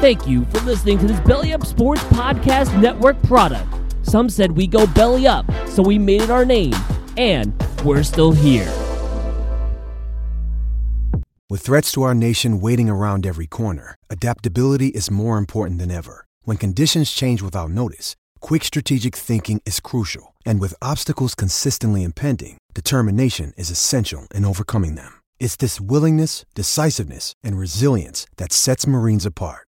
Thank you for listening to this Belly Up Sports Podcast Network product. Some said we go belly up, so we made it our name, and we're still here. With threats to our nation waiting around every corner, adaptability is more important than ever. When conditions change without notice, quick strategic thinking is crucial. And with obstacles consistently impending, determination is essential in overcoming them. It's this willingness, decisiveness, and resilience that sets Marines apart.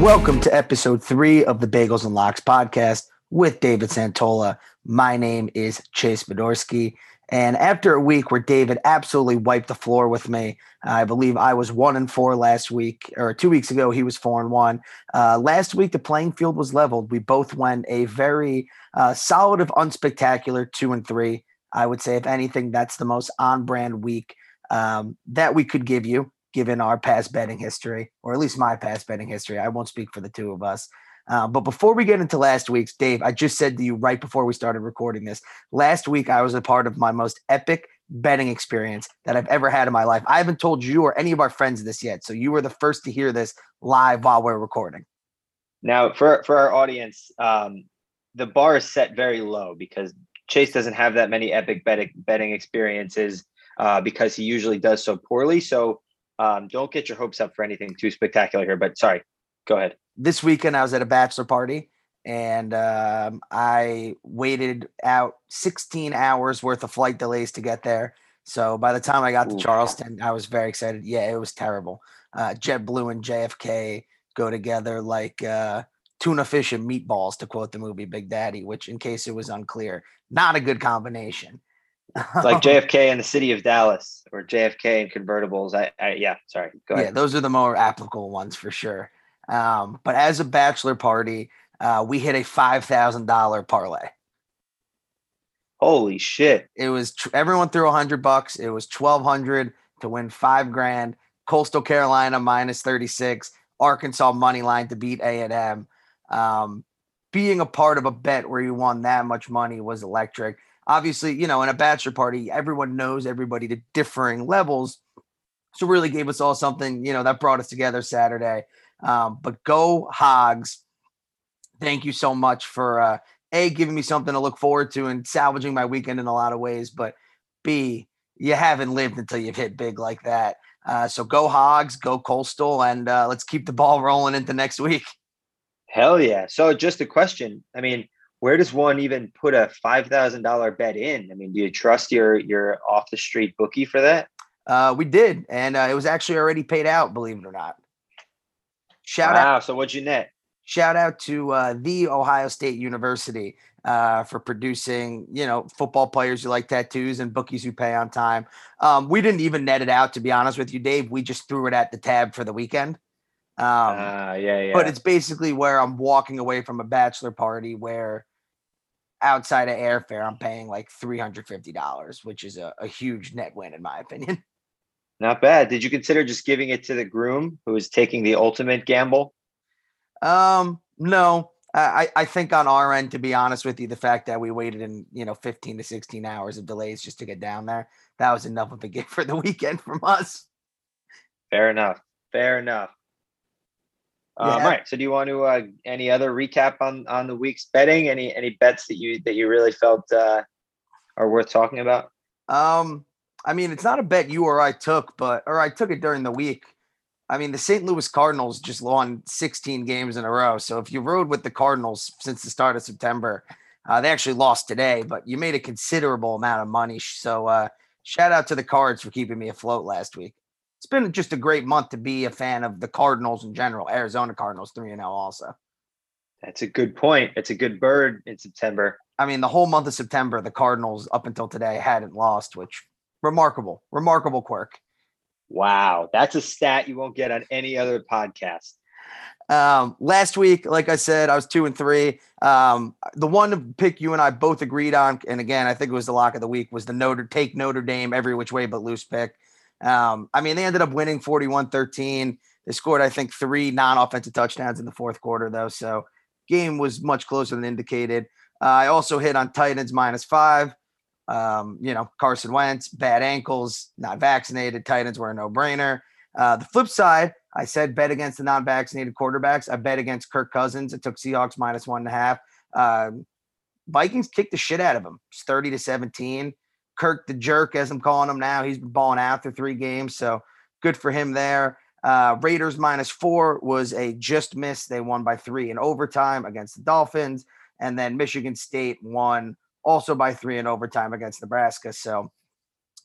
Welcome to episode three of the Bagels and Locks podcast with David Santola. My name is Chase Bedorsky. And after a week where David absolutely wiped the floor with me, I believe I was one and four last week, or two weeks ago, he was four and one. Uh, last week, the playing field was leveled. We both went a very uh, solid, if unspectacular two and three. I would say, if anything, that's the most on brand week um, that we could give you given our past betting history, or at least my past betting history. I won't speak for the two of us. Uh, but before we get into last week's, Dave, I just said to you right before we started recording this. Last week, I was a part of my most epic betting experience that I've ever had in my life. I haven't told you or any of our friends this yet, so you were the first to hear this live while we're recording. Now, for for our audience, um, the bar is set very low because Chase doesn't have that many epic betting betting experiences uh, because he usually does so poorly. So um, don't get your hopes up for anything too spectacular here, but sorry, go ahead. This weekend, I was at a bachelor party and um, I waited out 16 hours worth of flight delays to get there. So by the time I got to Charleston, I was very excited. Yeah, it was terrible. Uh, JetBlue and JFK go together like uh, tuna fish and meatballs, to quote the movie Big Daddy, which, in case it was unclear, not a good combination like JFK in the city of Dallas or JFK in convertibles. I, I yeah, sorry. Go ahead. Yeah, those are the more applicable ones for sure. Um, but as a bachelor party, uh, we hit a five thousand dollar parlay. Holy shit! It was tr- everyone threw a hundred bucks. It was twelve hundred to win five grand. Coastal Carolina minus thirty six. Arkansas money line to beat A and M. Um, being a part of a bet where you won that much money was electric obviously, you know, in a bachelor party, everyone knows everybody to differing levels. So really gave us all something, you know, that brought us together Saturday. Um, but go Hogs. Thank you so much for uh, A, giving me something to look forward to and salvaging my weekend in a lot of ways. But B, you haven't lived until you've hit big like that. Uh, so go Hogs, go Coastal, and uh, let's keep the ball rolling into next week. Hell yeah. So just a question. I mean, where does one even put a five thousand dollar bet in? I mean, do you trust your your off the street bookie for that? Uh, we did, and uh, it was actually already paid out. Believe it or not. Shout wow, out! So what'd you net? Shout out to uh, the Ohio State University uh, for producing, you know, football players who like tattoos and bookies who pay on time. Um, we didn't even net it out, to be honest with you, Dave. We just threw it at the tab for the weekend. Um, uh, yeah, yeah. But it's basically where I'm walking away from a bachelor party where outside of airfare, I'm paying like $350, which is a, a huge net win, in my opinion. Not bad. Did you consider just giving it to the groom who is taking the ultimate gamble? Um, no. I, I think on our end, to be honest with you, the fact that we waited in, you know, 15 to 16 hours of delays just to get down there, that was enough of a gift for the weekend from us. Fair enough. Fair enough. Um, yeah. All right. So, do you want to uh, any other recap on on the week's betting? Any any bets that you that you really felt uh, are worth talking about? Um, I mean, it's not a bet you or I took, but or I took it during the week. I mean, the St. Louis Cardinals just won 16 games in a row. So if you rode with the Cardinals since the start of September, uh, they actually lost today, but you made a considerable amount of money. So uh, shout out to the Cards for keeping me afloat last week it's been just a great month to be a fan of the Cardinals in general. Arizona Cardinals 3 and 0 also. That's a good point. It's a good bird in September. I mean, the whole month of September, the Cardinals up until today hadn't lost, which remarkable, remarkable quirk. Wow, that's a stat you won't get on any other podcast. Um, last week, like I said, I was two and three. Um, the one pick you and I both agreed on, and again, I think it was the lock of the week, was the Notre take Notre Dame every which way but loose pick. Um, I mean, they ended up winning 41 13. They scored, I think, three non offensive touchdowns in the fourth quarter, though. So, game was much closer than indicated. Uh, I also hit on Titans minus five. Um, you know, Carson Wentz, bad ankles, not vaccinated. Titans were a no brainer. Uh, the flip side, I said bet against the non vaccinated quarterbacks. I bet against Kirk Cousins. It took Seahawks minus one and a half. Um, Vikings kicked the shit out of him. It's 30 to 17. Kirk the jerk, as I'm calling him now, he's been balling out through three games. So good for him there. Uh, Raiders minus four was a just miss. They won by three in overtime against the Dolphins. And then Michigan State won also by three in overtime against Nebraska. So,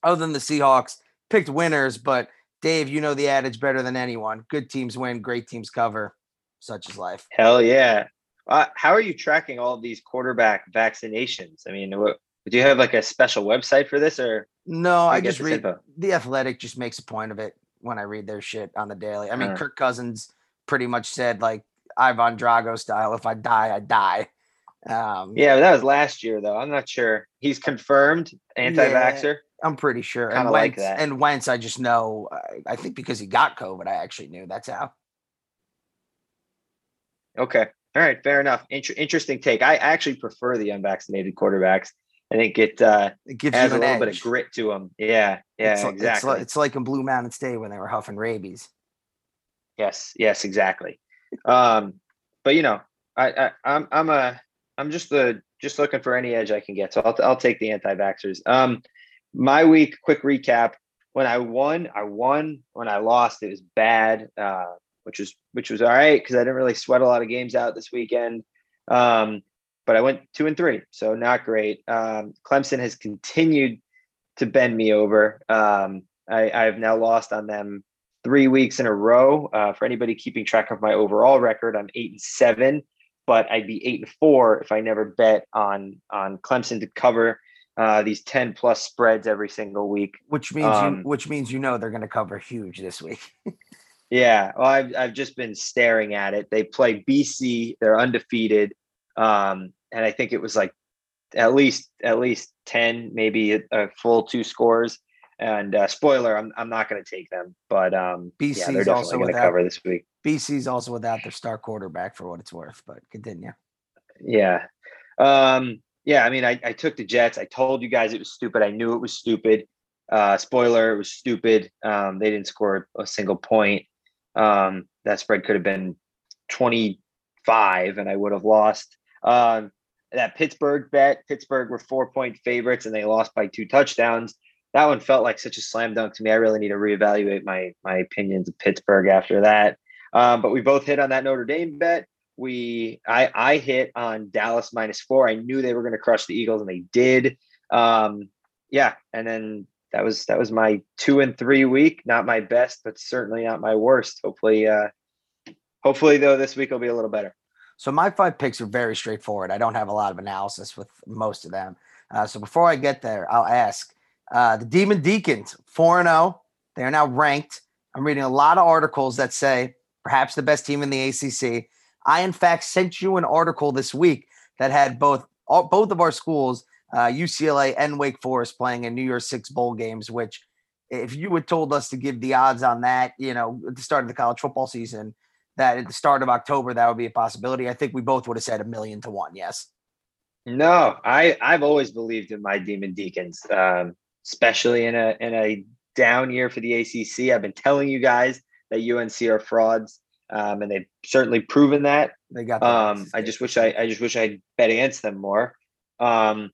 other than the Seahawks, picked winners. But Dave, you know the adage better than anyone good teams win, great teams cover. Such is life. Hell yeah. Uh, how are you tracking all these quarterback vaccinations? I mean, what, do you have like a special website for this or? No, I just read info? the athletic just makes a point of it when I read their shit on the daily. I mean, uh, Kirk Cousins pretty much said like Ivan Drago style, if I die, I die. Um, yeah, that was last year though. I'm not sure. He's confirmed anti-vaxxer. Yeah, I'm pretty sure. Kind of like that. And Wentz, I just know. I, I think because he got COVID, I actually knew. That's how. Okay. All right. Fair enough. Inter- interesting take. I actually prefer the unvaccinated quarterbacks. I think it uh, it gives has a little edge. bit of grit to them. Yeah, yeah, it's, exactly. It's like, it's like in Blue Mountain State when they were huffing rabies. Yes, yes, exactly. um, but you know, I, I I'm I'm a I'm just the just looking for any edge I can get. So I'll I'll take the anti-vaxxers. Um, my week, quick recap. When I won, I won. When I lost, it was bad, uh, which was which was all right because I didn't really sweat a lot of games out this weekend. Um, but I went two and three, so not great. Um, Clemson has continued to bend me over. Um, I, I've now lost on them three weeks in a row. Uh, for anybody keeping track of my overall record, I'm eight and seven, but I'd be eight and four if I never bet on on Clemson to cover uh, these ten plus spreads every single week. Which means um, you, which means you know they're going to cover huge this week. yeah, well, I've I've just been staring at it. They play BC. They're undefeated. Um, and I think it was like at least at least 10 maybe a, a full two scores. And uh, spoiler i'm, I'm not going to take them but um BC's yeah, they're definitely going to cover this week. Bc's also without their star quarterback for what it's worth but continue. Yeah. Um yeah i mean I, I took the jets. I told you guys it was stupid. I knew it was stupid. Uh spoiler it was stupid. Um they didn't score a single point. Um that spread could have been 25 and i would have lost um that Pittsburgh bet, Pittsburgh were four point favorites and they lost by two touchdowns. That one felt like such a slam dunk to me. I really need to reevaluate my my opinions of Pittsburgh after that. Um, but we both hit on that Notre Dame bet. We I I hit on Dallas minus four. I knew they were going to crush the Eagles and they did. Um, yeah, and then that was that was my two and three week. Not my best, but certainly not my worst. Hopefully, uh, hopefully though this week will be a little better. So my five picks are very straightforward. I don't have a lot of analysis with most of them. Uh, so before I get there, I'll ask uh, the Demon Deacons, 4 0. They are now ranked. I'm reading a lot of articles that say perhaps the best team in the ACC. I, in fact, sent you an article this week that had both all, both of our schools, uh, UCLA and Wake Forest, playing in New Year's Six bowl games. Which, if you had told us to give the odds on that, you know, at the start of the college football season, that at the start of October that would be a possibility. I think we both would have said a million to one. Yes. No, I I've always believed in my Demon Deacons, um, especially in a in a down year for the ACC. I've been telling you guys that UNC are frauds, um, and they've certainly proven that. They got. Um, I just wish I I just wish I'd bet against them more. Um,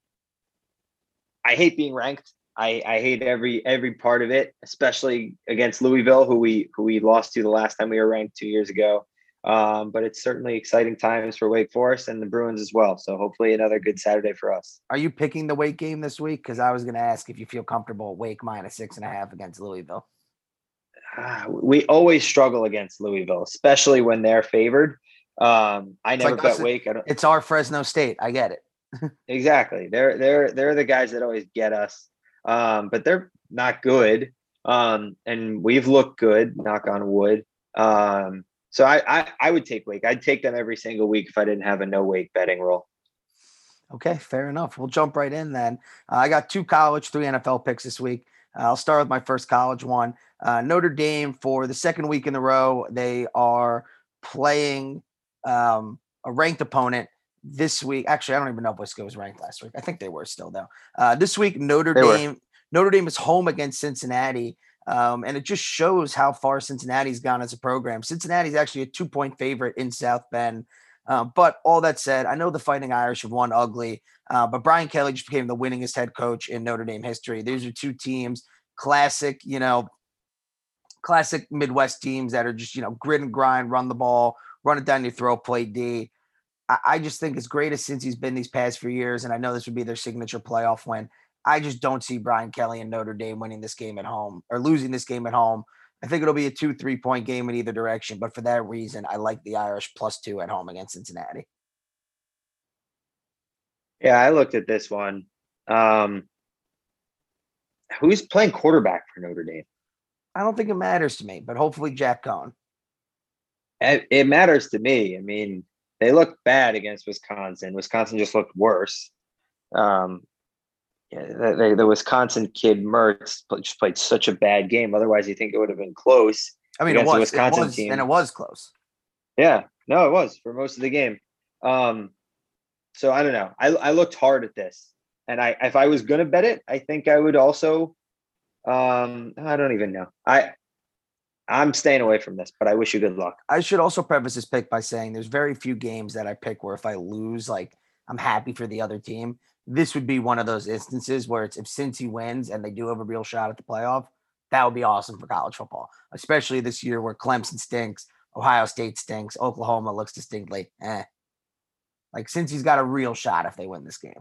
I hate being ranked. I, I hate every every part of it, especially against Louisville, who we who we lost to the last time we were ranked two years ago. Um, but it's certainly exciting times for Wake Forest and the Bruins as well. So hopefully another good Saturday for us. Are you picking the Wake game this week? Because I was going to ask if you feel comfortable Wake minus six and a half against Louisville. Uh, we always struggle against Louisville, especially when they're favored. Um, I it's never like bet Wake. it's our Fresno State. I get it. exactly. They're they're they're the guys that always get us um, but they're not good. Um, and we've looked good, knock on wood. Um, so I, I, I would take Wake. I'd take them every single week if I didn't have a no Wake betting rule. Okay, fair enough. We'll jump right in then. Uh, I got two college, three NFL picks this week. Uh, I'll start with my first college one. Uh, Notre Dame for the second week in a row, they are playing um, a ranked opponent this week. Actually, I don't even know if Wisco was ranked last week. I think they were still though. Uh, this week, Notre they Dame. Were. Notre Dame is home against Cincinnati. Um, and it just shows how far Cincinnati's gone as a program. Cincinnati's actually a two point favorite in South Bend. Uh, but all that said, I know the Fighting Irish have won ugly, uh, but Brian Kelly just became the winningest head coach in Notre Dame history. These are two teams, classic, you know, classic Midwest teams that are just, you know, grit and grind, run the ball, run it down your throat, play D. I, just think as great as Cincy's been these past few years, and I know this would be their signature playoff win. I just don't see Brian Kelly and Notre Dame winning this game at home or losing this game at home. I think it'll be a two, three point game in either direction. But for that reason, I like the Irish plus two at home against Cincinnati. Yeah, I looked at this one. Um, who's playing quarterback for Notre Dame? I don't think it matters to me, but hopefully Jack Coan. It, it matters to me. I mean, they looked bad against Wisconsin. Wisconsin just looked worse. Um, yeah, the, the, Wisconsin kid Mertz just played such a bad game. Otherwise, you think it would have been close. I mean, it was, Wisconsin it was, team, and it was close. Yeah, no, it was for most of the game. Um, so I don't know. I I looked hard at this, and I if I was gonna bet it, I think I would also. Um, I don't even know. I I'm staying away from this, but I wish you good luck. I should also preface this pick by saying there's very few games that I pick where if I lose, like I'm happy for the other team this would be one of those instances where it's if Cincy wins and they do have a real shot at the playoff, that would be awesome for college football, especially this year where Clemson stinks, Ohio State stinks, Oklahoma looks distinctly eh. Like Cincy's got a real shot if they win this game.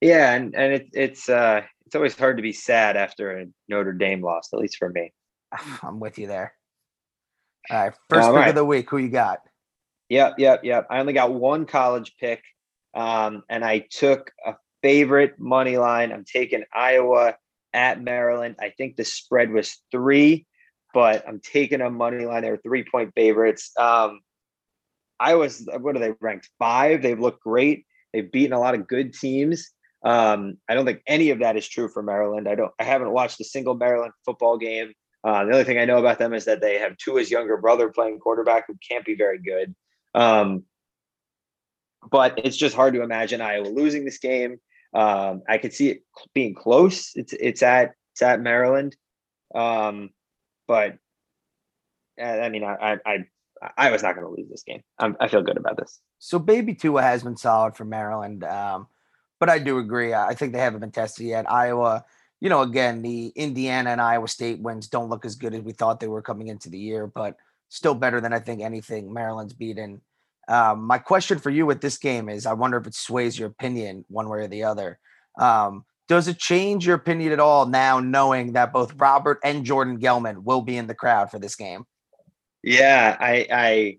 Yeah, and and it, it's uh it's always hard to be sad after a Notre Dame loss, at least for me. I'm with you there. All right, first All pick right. of the week. Who you got? Yep, yep, yep. I only got one college pick. Um, and I took a favorite money line. I'm taking Iowa at Maryland. I think the spread was three, but I'm taking a money line. They were three point favorites. Um, Iowa's what are they ranked five? They've looked great. They've beaten a lot of good teams. Um, I don't think any of that is true for Maryland. I don't. I haven't watched a single Maryland football game. Uh, the only thing I know about them is that they have Tua's younger brother playing quarterback who can't be very good. Um, but it's just hard to imagine Iowa losing this game. Um, I could see it being close. It's it's at it's at Maryland, um, but I mean, I I I was not going to lose this game. I'm, i feel good about this. So baby Tua has been solid for Maryland, um, but I do agree. I think they haven't been tested yet. Iowa, you know, again, the Indiana and Iowa State wins don't look as good as we thought they were coming into the year, but still better than I think anything Maryland's beaten um, my question for you with this game is I wonder if it sways your opinion one way or the other. Um, does it change your opinion at all now, knowing that both Robert and Jordan Gelman will be in the crowd for this game? Yeah, I I,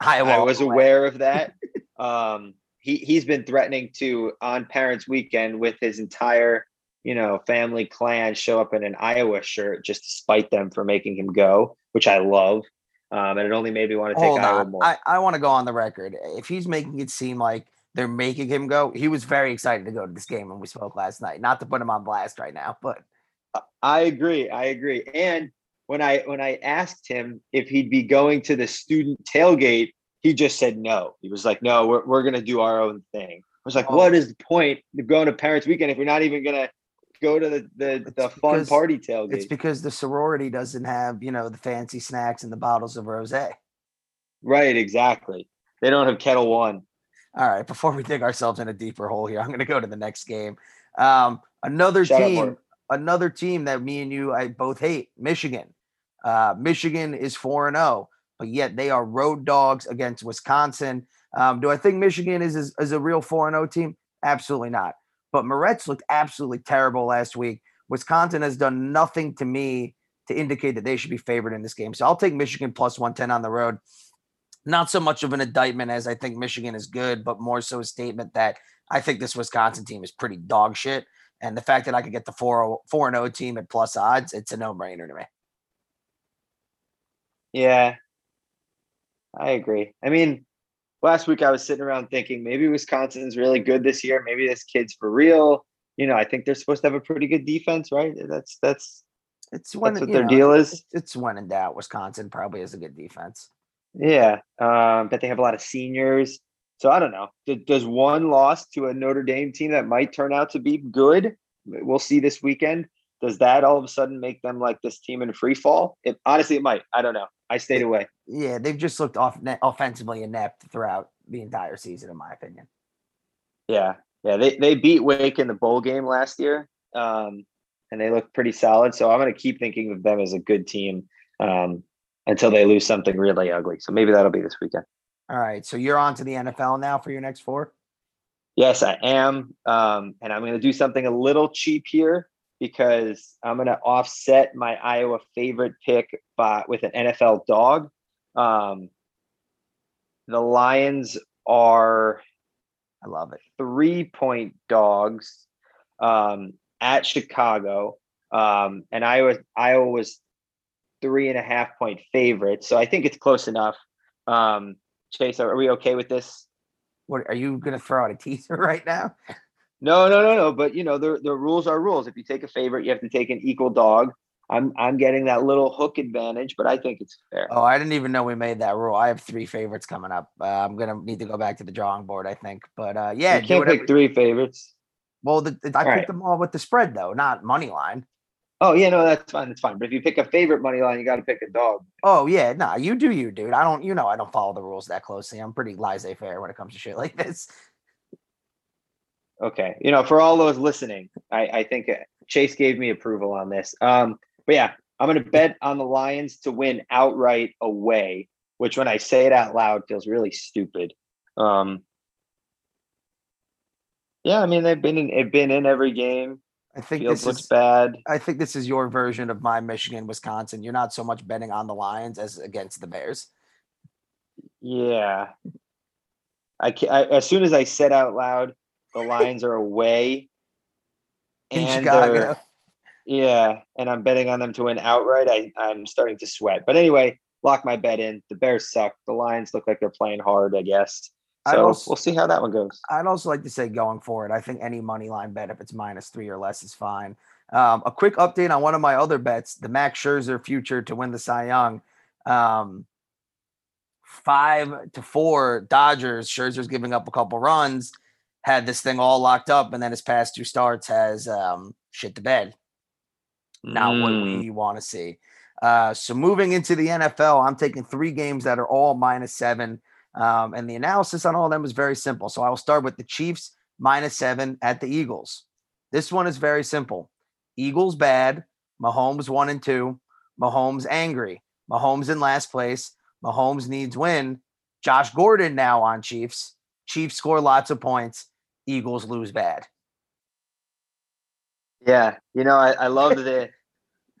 I, I was aware of that. um, he he's been threatening to on Parents Weekend with his entire you know family clan show up in an Iowa shirt just to spite them for making him go, which I love. Um, and it only made me want to take Hold Iowa on. more. I, I want to go on the record. If he's making it seem like they're making him go, he was very excited to go to this game when we spoke last night. Not to put him on blast right now, but I agree. I agree. And when I when I asked him if he'd be going to the student tailgate, he just said no. He was like, "No, we're we're gonna do our own thing." I was like, oh. "What is the point of going to Parents Weekend if you're not even gonna go to the the, the fun because, party tailgate. It's because the sorority doesn't have you know the fancy snacks and the bottles of rosé. Right, exactly. They don't have Ketel One. All right, before we dig ourselves in a deeper hole here, I'm going to go to the next game. Um, another Shout team, another team that me and you I both hate, Michigan. Uh, Michigan is four and zero, oh, but yet they are road dogs against Wisconsin. Um, do I think Michigan is, is, is a real four and zero oh team? Absolutely not. But Mertz looked absolutely terrible last week. Wisconsin has done nothing to me to indicate that they should be favored in this game. So I'll take Michigan plus 110 on the road. Not so much of an indictment as I think Michigan is good, but more so a statement that I think this Wisconsin team is pretty dog shit. And the fact that I could get the 4 4 0 team at plus odds, it's a no brainer to me. Yeah, I agree. I mean, last week I was sitting around thinking maybe Wisconsin's really good this year. Maybe this kid's for real. You know, I think they're supposed to have a pretty good defense, right? That's that's it's when that's what their know, deal is. It's one in doubt. Wisconsin probably has a good defense. Yeah, um, but they have a lot of seniors. So I don't know. Does one loss to a Notre Dame team that might turn out to be good? We'll see this weekend. Does that all of a sudden make them like this team in free fall? It honestly it might. I don't know. I stayed away. Yeah, they've just looked off offensively inept throughout the entire season, in my opinion. Yeah, yeah. They they beat Wake in the bowl game last year, um, and they look pretty solid. So I'm going to keep thinking of them as a good team um, until they lose something really ugly. So maybe that'll be this weekend. All right. So you're on to the NFL now for your next four? Yes, I am. Um, and I'm going to do something a little cheap here because I'm going to offset my Iowa favorite pick by, with an NFL dog. Um, the Lions are, I love it, three point dogs um, at Chicago. Um, and Iowa, Iowa was three and a half point favorite. So I think it's close enough. Um, Chase, are we okay with this? What are you going to throw out a teaser right now? No, no, no, no. But you know, the the rules are rules. If you take a favorite, you have to take an equal dog. I'm I'm getting that little hook advantage, but I think it's fair. Oh, I didn't even know we made that rule. I have three favorites coming up. Uh, I'm gonna need to go back to the drawing board, I think. But uh, yeah, you can't pick three favorites. Well, the, the, I all picked right. them all with the spread though, not money line. Oh yeah, no, that's fine. That's fine. But if you pick a favorite money line, you got to pick a dog. Oh yeah, nah, you do you, dude. I don't, you know, I don't follow the rules that closely. I'm pretty laissez-faire when it comes to shit like this. Okay, you know, for all those listening, I, I think uh, Chase gave me approval on this. Um, but yeah, I'm going to bet on the Lions to win outright away, which when I say it out loud feels really stupid. Um, yeah, I mean they've been in, they've been in every game. I think Fields this looks is bad. I think this is your version of my Michigan, Wisconsin. You're not so much betting on the Lions as against the Bears. Yeah. I, I as soon as I said out loud, the Lions are away in Chicago. Yeah, and I'm betting on them to win outright. I, I'm starting to sweat. But anyway, lock my bet in. The Bears suck. The Lions look like they're playing hard, I guess. So also, we'll see how that one goes. I'd also like to say going forward, I think any money line bet, if it's minus three or less, is fine. Um, a quick update on one of my other bets, the Max Scherzer future to win the Cy Young. Um, five to four Dodgers. Scherzer's giving up a couple runs, had this thing all locked up, and then his past two starts has um, shit the bed. Not mm. what we want to see. Uh, so moving into the NFL, I'm taking three games that are all minus seven. Um, and the analysis on all of them was very simple. So I will start with the Chiefs minus seven at the Eagles. This one is very simple. Eagles bad, Mahomes one and two, Mahomes angry, Mahomes in last place, Mahomes needs win. Josh Gordon now on Chiefs. Chiefs score lots of points. Eagles lose bad. Yeah, you know I, I love the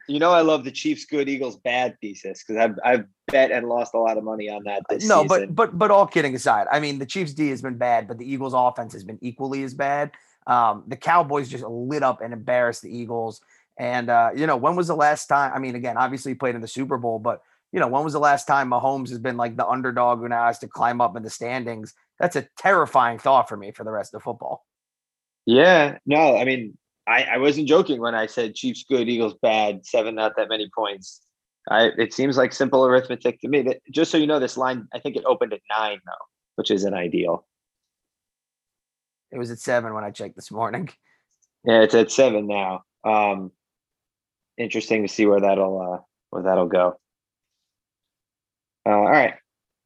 you know, I love the Chiefs good, Eagles bad thesis because I've I've bet and lost a lot of money on that this no, season. but but but all kidding aside, I mean the Chiefs D has been bad, but the Eagles offense has been equally as bad. Um, the Cowboys just lit up and embarrassed the Eagles. And uh, you know, when was the last time? I mean, again, obviously he played in the Super Bowl, but you know, when was the last time Mahomes has been like the underdog who now has to climb up in the standings? That's a terrifying thought for me for the rest of football. Yeah, no, I mean, I, I wasn't joking when I said Chiefs good, Eagles bad, seven not that many points. I it seems like simple arithmetic to me. That just so you know, this line I think it opened at nine though, which isn't ideal. It was at seven when I checked this morning. Yeah, it's at seven now. Um, interesting to see where that'll uh, where that'll go. Uh, all right,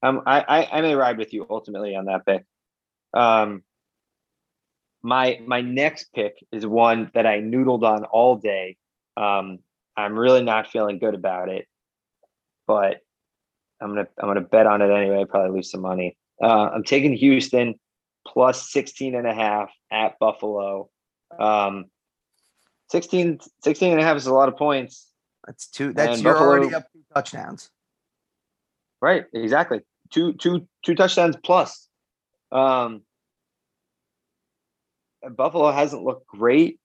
um, I, I I may ride with you ultimately on that pick. Um, my my next pick is one that I noodled on all day. Um, I'm really not feeling good about it, but I'm gonna I'm gonna bet on it anyway. Probably lose some money. Uh, I'm taking Houston plus 16 and a half at Buffalo. Um, 16, 16 and a half is a lot of points. That's two. That's and you're Buffalo, already up two touchdowns. Right. Exactly. Two, two, two touchdowns plus. Um, Buffalo hasn't looked great.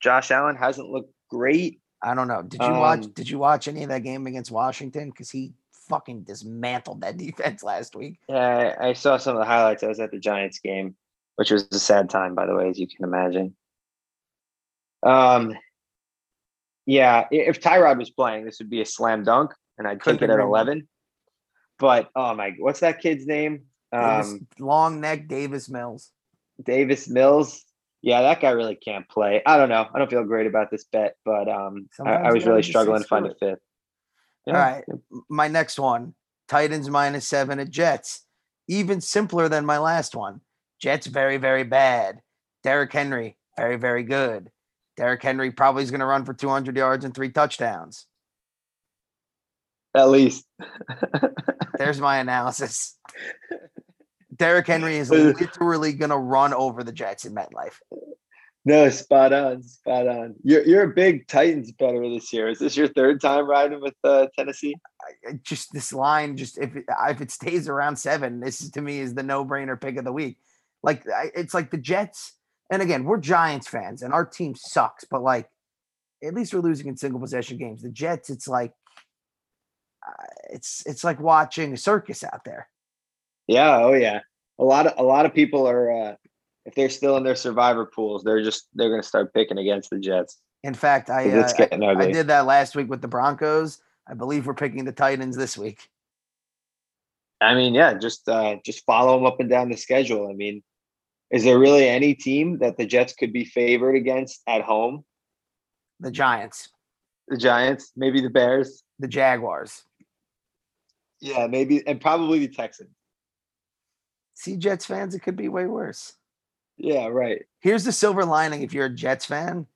Josh Allen hasn't looked great. I don't know. Did you watch? Um, Did you watch any of that game against Washington? Because he fucking dismantled that defense last week. Yeah, I, I saw some of the highlights. I was at the Giants game, which was a sad time, by the way, as you can imagine. Um, yeah, if Tyrod was playing, this would be a slam dunk, and I'd Couldn't take it at eleven. But oh my, what's that kid's name? Um, long neck Davis Mills. Davis Mills. Yeah, that guy really can't play. I don't know. I don't feel great about this bet, but um, I, I was really struggling to find a fifth. All right. My next one Titans minus seven at Jets. Even simpler than my last one. Jets very, very bad. Derrick Henry, very, very good. Derrick Henry probably is going to run for 200 yards and three touchdowns. At least. There's my analysis. Derrick Henry is literally going to run over the Jets in MetLife. No, spot on, spot on. You're you're a big Titans bettor this year. Is this your third time riding with uh, Tennessee? I- just this line, just if it, if it stays around seven, this is, to me is the no brainer pick of the week. Like I, it's like the Jets, and again, we're Giants fans, and our team sucks, but like at least we're losing in single possession games. The Jets, it's like it's it's like watching a circus out there. Yeah, oh yeah. A lot of a lot of people are uh, if they're still in their survivor pools, they're just they're gonna start picking against the Jets. In fact, I uh, I, I did that last week with the Broncos. I believe we're picking the Titans this week. I mean, yeah, just uh, just follow them up and down the schedule. I mean, is there really any team that the Jets could be favored against at home? The Giants, The Giants, maybe the Bears. the Jaguars. Yeah, maybe, and probably the Texans. See, Jets fans, it could be way worse. Yeah, right. Here's the silver lining if you're a Jets fan.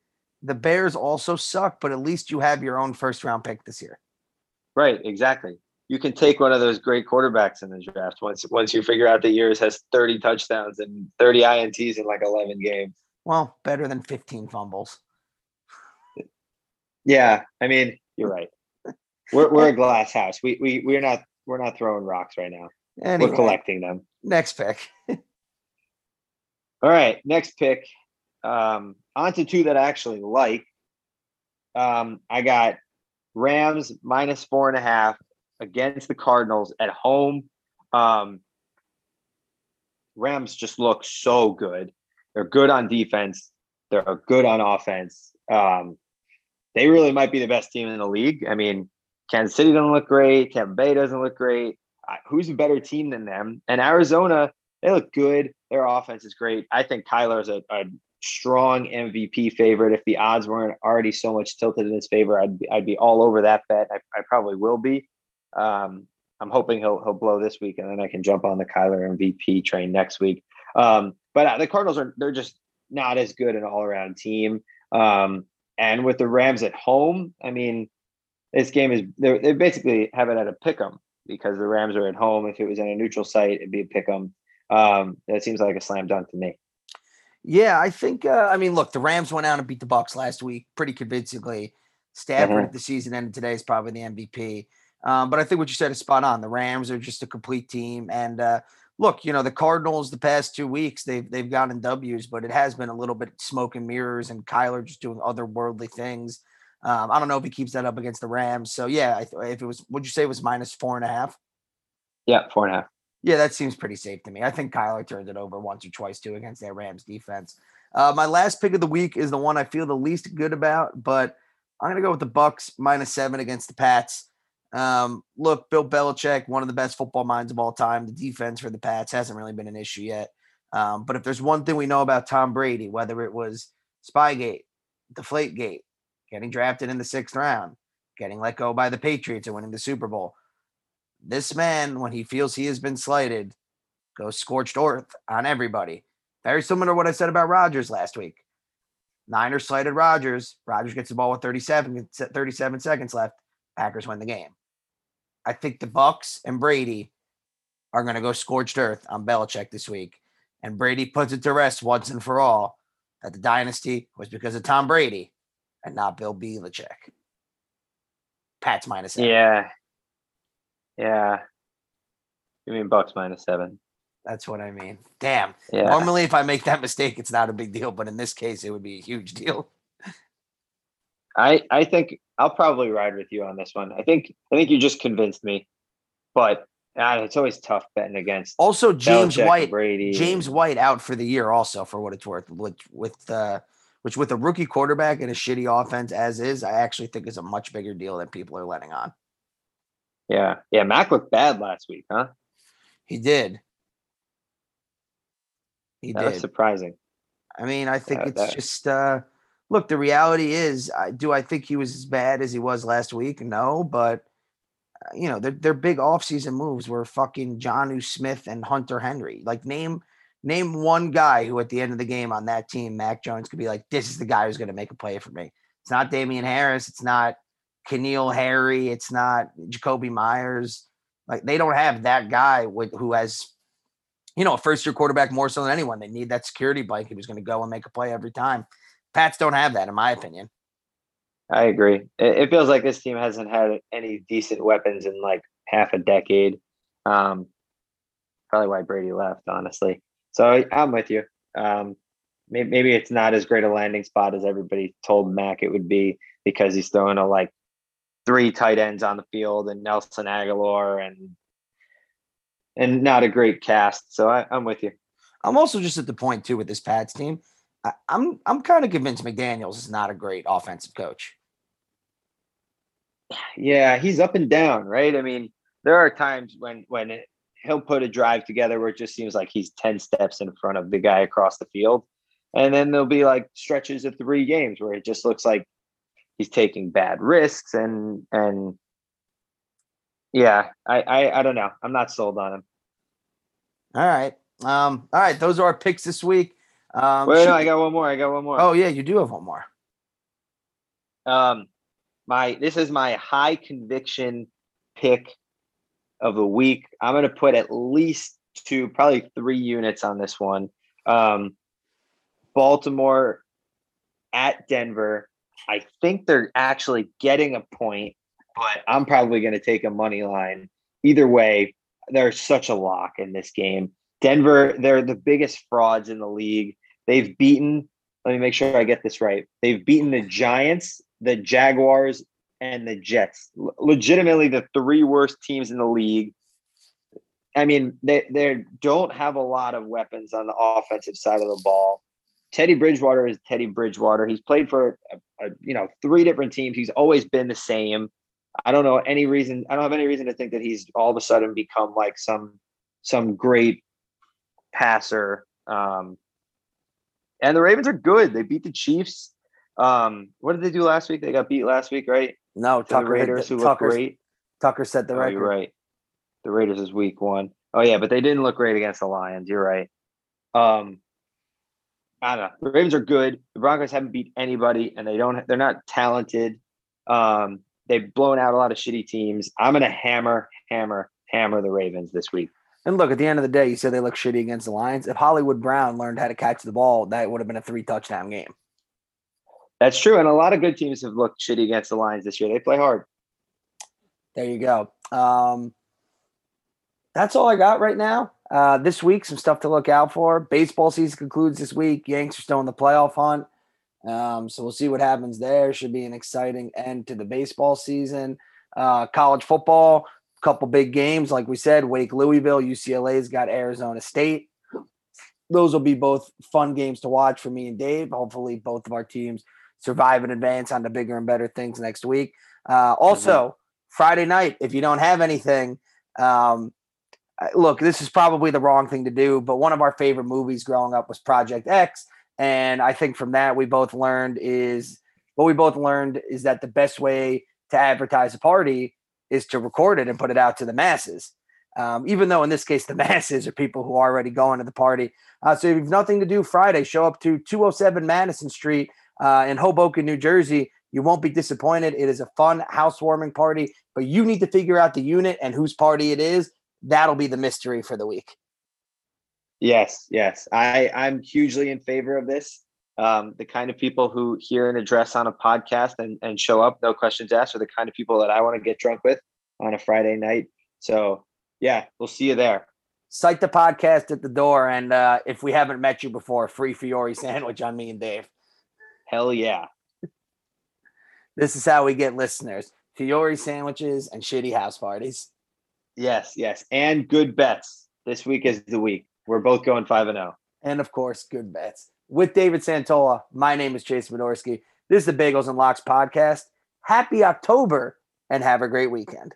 The Bears also suck, but at least you have your own first round pick this year. Right, exactly. You can take one of those great quarterbacks in the draft once once you figure out that yours has 30 touchdowns and 30 INTs in like 11 games. Well, better than 15 fumbles. Yeah, I mean, you're right. We're we're a glass house. We we we're not we're not throwing rocks right now. Anyway, We're collecting them. next pick. All right, next pick. Um, on to two that I actually like. Um, I got Rams minus four and a half against the Cardinals at home. Um, Rams just look so good. They're good on defense. They're good on offense. Um, they really might be the best team in the league. I mean, Kansas City doesn't look great. Tampa Bay doesn't look great. Who's a better team than them? And Arizona, they look good. Their offense is great. I think Kyler is a, a strong MVP favorite. If the odds weren't already so much tilted in his favor, I'd be, I'd be all over that bet. I, I probably will be. Um, I'm hoping he'll he'll blow this week, and then I can jump on the Kyler MVP train next week. Um, but uh, the Cardinals are they're just not as good an all around team. Um, and with the Rams at home, I mean, this game is they basically have it at a pick 'em because the Rams are at home. If it was in a neutral site, it'd be a pick 'em. Um, that seems like a slam dunk to me. Yeah, I think. Uh, I mean, look, the Rams went out and beat the Bucs last week pretty convincingly. Stafford Mhm. at the season ended today is probably the MVP. Um, but I think what you said is spot on. The Rams are just a complete team, and uh, look, you know, the Cardinals the past two weeks they've they've gotten W's, but it has been a little bit smoke and mirrors, and Kyler just doing otherworldly things. Um, I don't know if he keeps that up against the Rams. So yeah, if it was, would you say it was minus four and a half? Yeah, four and a half. Yeah, that seems pretty safe to me. I think Kyler turned it over once or twice too against that Rams defense. Uh, my last pick of the week is the one I feel the least good about, but I'm gonna go with the Bucs minus seven against the Pats. Um, look, Bill Belichick, one of the best football minds of all time. The defense for the Pats hasn't really been an issue yet. Um, but if there's one thing we know about Tom Brady, whether it was Spygate, Deflategate, getting drafted in the sixth round, getting let go by the Patriots and winning the Super Bowl, this man, when he feels he has been slighted, goes scorched earth on everybody. Very similar to what I said about Rodgers last week. Niners slighted Rodgers. Rodgers gets the ball with 37, 37 seconds left. Packers win the game. I think the Bucs and Brady are going to go scorched earth on Belichick this week. And Brady puts it to rest once and for all that the dynasty was because of Tom Brady and not Bill Belichick. Pat's minus seven. Yeah, yeah. You mean Bucs minus seven? That's what I mean. Damn. Yeah. Normally, if I make that mistake, it's not a big deal, but in this case, it would be a huge deal. I I think I'll probably ride with you on this one. I think I think you just convinced me, but uh, it's always tough betting against. Also, James Belichick, White, Brady. James White out for the year. Also, for what it's worth, with with uh, which with a rookie quarterback and a shitty offense as is, I actually think is a much bigger deal than people are letting on. Yeah, yeah. Mac looked bad last week, huh? He did. He That was did. surprising. I mean, I think Uh, it's that- just uh look, the reality is I do I think he was as bad as he was last week? No, but uh, you know, their their big offseason moves were fucking Jonnu Smith and Hunter Henry. Like name name one guy who at the end of the game on that team, Mac Jones could be like, this is the guy who's gonna make a play for me. It's not Damien Harris, it's not N'Keal Harry, it's not Jakobi Meyers. Like they don't have that guy with who has you know, a first year quarterback more so than anyone. They need that security blanket who's going to go and make a play every time. Pats don't have that, in my opinion. I agree. It, it feels like this team hasn't had any decent weapons in like half a decade. Um, probably why Brady left, honestly. So I'm with you. Um, maybe, maybe it's not as great a landing spot as everybody told Mac it would be because he's throwing a like three tight ends on the field and Nelson Agholor and and not a great cast. So I, I'm with you. I'm also just at the point too with this Pats team. I, I'm I'm kind of convinced McDaniels is not a great offensive coach. Yeah, he's up and down, right? I mean, there are times when when it, he'll put a drive together where it just seems like he's 10 steps in front of the guy across the field. And then there'll be like stretches of three games where it just looks like he's taking bad risks and and yeah, I I, I don't know. I'm not sold on him. All right. Um, all right, those are our picks this week. Um, Wait, no, I got one more. I got one more. oh yeah, you do have one more. Um, my this is my high conviction pick of the week. I'm going to put at least two, probably three units on this one. Um, Baltimore at Denver. I think they're actually getting a point, but I'm probably going to take a money line. Either way, they're such a lock in this game. Denver, they're the biggest frauds in the league. They've beaten, let me make sure I get this right. They've beaten the Giants, the Jaguars, and the Jets. Legitimately the three worst teams in the league. I mean, they they don't have a lot of weapons on the offensive side of the ball. Teddy Bridgewater is Teddy Bridgewater. He's played for a, a, you know three different teams. He's always been the same. I don't know any reason. I don't have any reason to think that he's all of a sudden become like some some great passer. Um, and the Ravens are good. They beat the Chiefs. Um, what did they do last week? They got beat last week, right? No, the Tucker. hit Raiders, the- who Tucker, great. Tucker set the Oh, record. you're right. The Raiders is week one. Oh yeah, but they didn't look great against the Lions. You're right. Um, I don't know. The Ravens are good. The Broncos haven't beat anybody, and they don't. They're not talented. Um, they've blown out a lot of shitty teams. I'm gonna hammer, hammer, hammer the Ravens this week. And look, at the end of the day, you said they look shitty against the Lions. If Hollywood Brown learned how to catch the ball, that would have been a three touchdown game. That's true, and a lot of good teams have looked shitty against the Lions this year. They play hard. There you go. Um, that's all I got right now. Uh, this week, some stuff to look out for. Baseball season concludes this week. Yanks are still in the playoff hunt. Um, so we'll see what happens there. Should be an exciting end to the baseball season. Uh, college football, couple big games. Like we said, Wake, Louisville, UCLA's got Arizona State. Those will be both fun games to watch for me and Dave. Hopefully, both of our teams survive and advance on to bigger and better things next week. Uh, also, Friday night, if you don't have anything, um, look, this is probably the wrong thing to do, but one of our favorite movies growing up was Project X. And I think from that, we both learned is what we both learned is that the best way to advertise a party is to record it and put it out to the masses. Um, even though in this case, the masses are people who are already going to the party. Uh, so if you've nothing to do Friday, show up to 207 Madison Street uh, in Hoboken, New Jersey. You won't be disappointed. It is a fun housewarming party, but you need to figure out the unit and whose party it is. That'll be the mystery for the week. Yes, yes. I, I'm hugely in favor of this. Um, the kind of people who hear an address on a podcast and, and show up, no questions asked, are the kind of people that I want to get drunk with on a Friday night. So, yeah, we'll see you there. Cite the podcast at the door, and uh, if we haven't met you before, free Fiore sandwich on me and Dave. Hell yeah. This is how we get listeners: Fiore sandwiches and shitty house parties. Yes, yes, and good bets. This week is the week. We're both going five and zero. And of course, good bets with David Santola. My name is Chase Midorsky. This is the Bagels and Locks podcast. Happy October and have a great weekend.